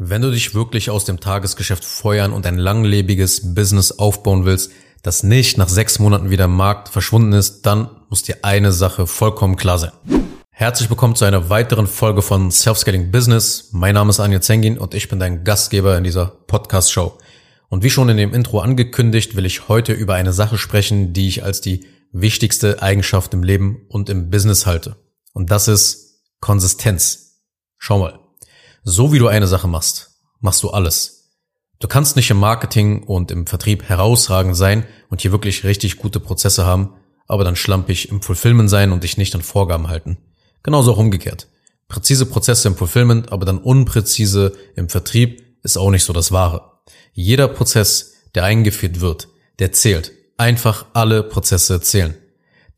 Wenn du dich wirklich aus dem Tagesgeschäft feuern und ein langlebiges Business aufbauen willst, das nicht nach sechs Monaten wieder im Markt verschwunden ist, dann muss dir eine Sache vollkommen klar sein. Herzlich willkommen zu einer weiteren Folge von Self-Scaling Business. Mein Name ist Anja Zengin und ich bin dein Gastgeber in dieser Podcast-Show. Und wie schon in dem Intro angekündigt, will ich heute über eine Sache sprechen, die ich als die wichtigste Eigenschaft im Leben und im Business halte. Und das ist Konsistenz. Schau mal. So wie du eine Sache machst, machst du alles. Du kannst nicht im Marketing und im Vertrieb herausragend sein und hier wirklich richtig gute Prozesse haben, aber dann schlampig im Fulfillment sein und dich nicht an Vorgaben halten. Genauso auch umgekehrt. Präzise Prozesse im Fulfillment, aber dann unpräzise im Vertrieb ist auch nicht so das Wahre. Jeder Prozess, der eingeführt wird, der zählt. Einfach alle Prozesse zählen.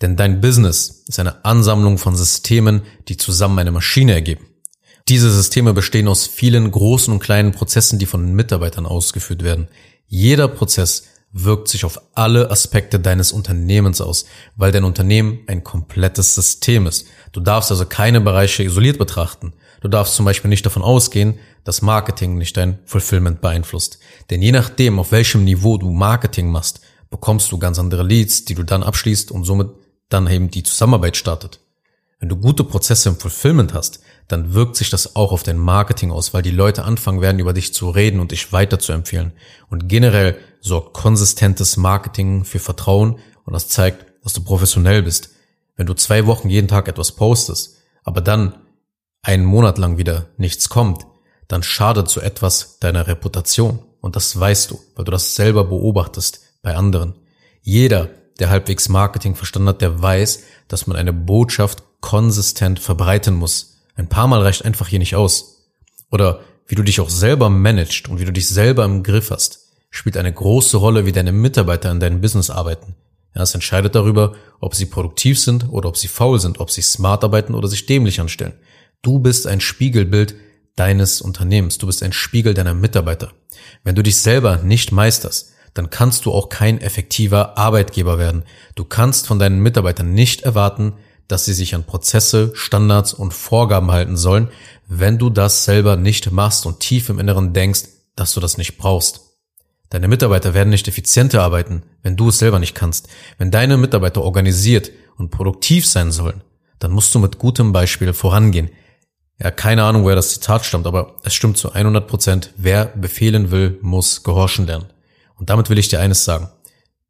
Denn dein Business ist eine Ansammlung von Systemen, die zusammen eine Maschine ergeben. Diese Systeme bestehen aus vielen großen und kleinen Prozessen, die von Mitarbeitern ausgeführt werden. Jeder Prozess wirkt sich auf alle Aspekte deines Unternehmens aus, weil dein Unternehmen ein komplettes System ist. Du darfst also keine Bereiche isoliert betrachten. Du darfst zum Beispiel nicht davon ausgehen, dass Marketing nicht dein Fulfillment beeinflusst. Denn je nachdem, auf welchem Niveau du Marketing machst, bekommst du ganz andere Leads, die du dann abschließt und somit dann eben die Zusammenarbeit startet. Wenn du gute Prozesse im Fulfillment hast, dann wirkt sich das auch auf dein Marketing aus, weil die Leute anfangen werden, über dich zu reden und dich weiter zu empfehlen. Und generell sorgt konsistentes Marketing für Vertrauen und das zeigt, dass du professionell bist. Wenn du zwei Wochen jeden Tag etwas postest, aber dann einen Monat lang wieder nichts kommt, dann schadet so etwas deiner Reputation. Und das weißt du, weil du das selber beobachtest bei anderen. Jeder, der halbwegs Marketing verstanden hat, der weiß, dass man eine Botschaft konsistent verbreiten muss. Ein paar Mal reicht einfach hier nicht aus. Oder wie du dich auch selber managst und wie du dich selber im Griff hast, spielt eine große Rolle, wie deine Mitarbeiter in deinem Business arbeiten. Es entscheidet darüber, ob sie produktiv sind oder ob sie faul sind, ob sie smart arbeiten oder sich dämlich anstellen. Du bist ein Spiegelbild deines Unternehmens. Du bist ein Spiegel deiner Mitarbeiter. Wenn du dich selber nicht meisterst, dann kannst du auch kein effektiver Arbeitgeber werden. Du kannst von deinen Mitarbeitern nicht erwarten, dass sie sich an Prozesse, Standards und Vorgaben halten sollen, wenn du das selber nicht machst und tief im Inneren denkst, dass du das nicht brauchst. Deine Mitarbeiter werden nicht effizienter arbeiten, wenn du es selber nicht kannst. Wenn deine Mitarbeiter organisiert und produktiv sein sollen, dann musst du mit gutem Beispiel vorangehen. Ja, keine Ahnung, woher das Zitat stammt, aber es stimmt zu 100 Prozent. Wer befehlen will, muss gehorchen lernen. Und damit will ich dir eines sagen.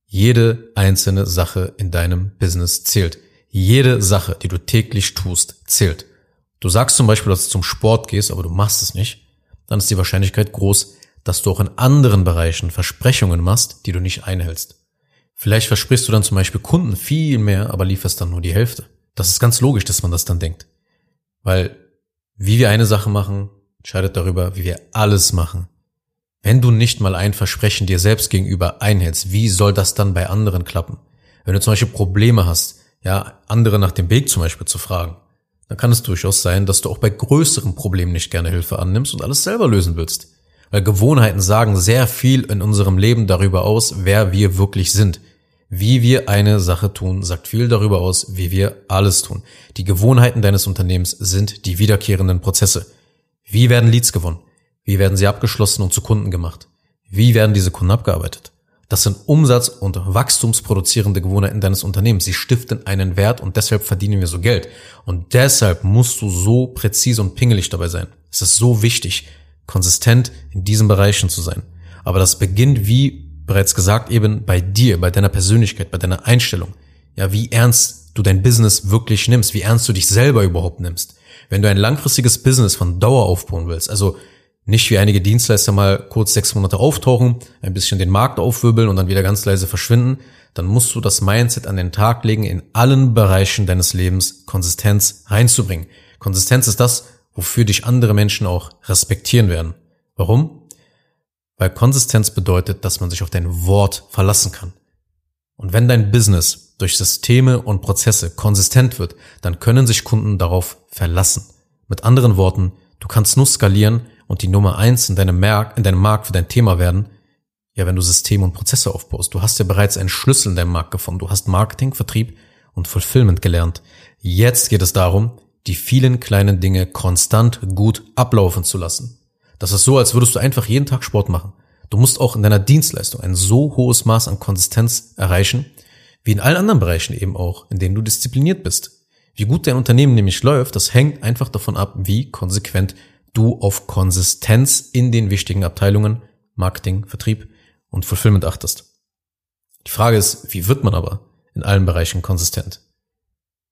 Jede einzelne Sache in deinem Business zählt. Jede Sache, die du täglich tust, zählt. Du sagst zum Beispiel, dass du zum Sport gehst, aber du machst es nicht, dann ist die Wahrscheinlichkeit groß, dass du auch in anderen Bereichen Versprechungen machst, die du nicht einhältst. Vielleicht versprichst du dann zum Beispiel Kunden viel mehr, aber lieferst dann nur die Hälfte. Das ist ganz logisch, dass man das dann denkt. Weil wie wir eine Sache machen, entscheidet darüber, wie wir alles machen. Wenn du nicht mal ein Versprechen dir selbst gegenüber einhältst, wie soll das dann bei anderen klappen? Wenn du zum Beispiel Probleme hast, ja, andere nach dem Weg zum Beispiel zu fragen, dann kann es durchaus sein, dass du auch bei größeren Problemen nicht gerne Hilfe annimmst und alles selber lösen willst. Weil Gewohnheiten sagen sehr viel in unserem Leben darüber aus, wer wir wirklich sind. Wie wir eine Sache tun, sagt viel darüber aus, wie wir alles tun. Die Gewohnheiten deines Unternehmens sind die wiederkehrenden Prozesse. Wie werden Leads gewonnen? Wie werden sie abgeschlossen und zu Kunden gemacht? Wie werden diese Kunden abgearbeitet? Das sind Umsatz- und wachstumsproduzierende Gewohnheiten deines Unternehmens. Sie stiften einen Wert und deshalb verdienen wir so Geld. Und deshalb musst du so präzise und pingelig dabei sein. Es ist so wichtig, konsistent in diesen Bereichen zu sein. Aber das beginnt, wie bereits gesagt, eben bei dir, bei deiner Persönlichkeit, bei deiner Einstellung. Ja, wie ernst du dein Business wirklich nimmst, wie ernst du dich selber überhaupt nimmst. Wenn du ein langfristiges Business von Dauer aufbauen willst, also nicht wie einige Dienstleister mal kurz sechs Monate auftauchen, ein bisschen den Markt aufwirbeln und dann wieder ganz leise verschwinden. Dann musst du das Mindset an den Tag legen, in allen Bereichen deines Lebens Konsistenz reinzubringen. Konsistenz ist das, wofür dich andere Menschen auch respektieren werden. Warum? Weil Konsistenz bedeutet, dass man sich auf dein Wort verlassen kann. Und wenn dein Business durch Systeme und Prozesse konsistent wird, dann können sich Kunden darauf verlassen. Mit anderen Worten, du kannst nur skalieren, und die Nummer eins in deinem Markt, in deinem Markt für dein Thema werden, ja, wenn du Systeme und Prozesse aufbaust. Du hast ja bereits einen Schlüssel in deinem Markt gefunden. Du hast Marketing, Vertrieb und Fulfillment gelernt. Jetzt geht es darum, die vielen kleinen Dinge konstant gut ablaufen zu lassen. Das ist so, als würdest du einfach jeden Tag Sport machen. Du musst auch in deiner Dienstleistung ein so hohes Maß an Konsistenz erreichen, wie in allen anderen Bereichen eben auch, in denen du diszipliniert bist. Wie gut dein Unternehmen nämlich läuft, das hängt einfach davon ab, wie konsequent du auf Konsistenz in den wichtigen Abteilungen Marketing, Vertrieb und Fulfillment achtest. Die Frage ist, wie wird man aber in allen Bereichen konsistent?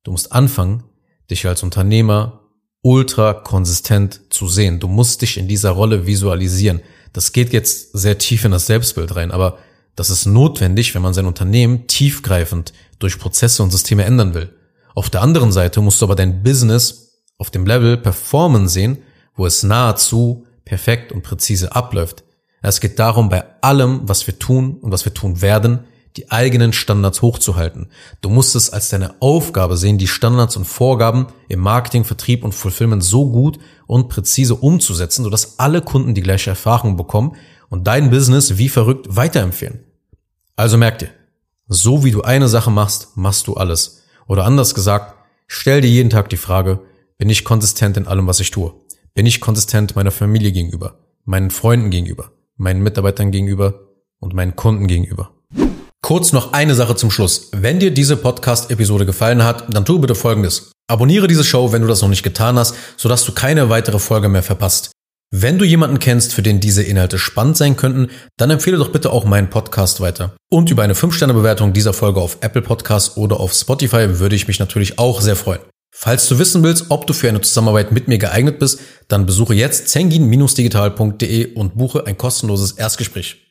Du musst anfangen, dich als Unternehmer ultra konsistent zu sehen. Du musst dich in dieser Rolle visualisieren. Das geht jetzt sehr tief in das Selbstbild rein, aber das ist notwendig, wenn man sein Unternehmen tiefgreifend durch Prozesse und Systeme ändern will. Auf der anderen Seite musst du aber dein Business auf dem Level performen sehen, wo es nahezu perfekt und präzise abläuft. Es geht darum, bei allem, was wir tun und was wir tun werden, die eigenen Standards hochzuhalten. Du musst es als deine Aufgabe sehen, die Standards und Vorgaben im Marketing, Vertrieb und Fulfillment so gut und präzise umzusetzen, sodass alle Kunden die gleiche Erfahrung bekommen und dein Business wie verrückt weiterempfehlen. Also merk dir, so wie du eine Sache machst, machst du alles. Oder anders gesagt, stell dir jeden Tag die Frage, bin ich konsistent in allem, was ich tue? Bin ich konsistent meiner Familie gegenüber, meinen Freunden gegenüber, meinen Mitarbeitern gegenüber und meinen Kunden gegenüber? Kurz noch eine Sache zum Schluss. Wenn dir diese Podcast-Episode gefallen hat, dann tu bitte Folgendes. Abonniere diese Show, wenn du das noch nicht getan hast, sodass du keine weitere Folge mehr verpasst. Wenn du jemanden kennst, für den diese Inhalte spannend sein könnten, dann empfehle doch bitte auch meinen Podcast weiter. Und über eine 5-Sterne-Bewertung dieser Folge auf Apple Podcasts oder auf Spotify würde ich mich natürlich auch sehr freuen. Falls du wissen willst, ob du für eine Zusammenarbeit mit mir geeignet bist, dann besuche jetzt zengin-digital.de und buche ein kostenloses Erstgespräch.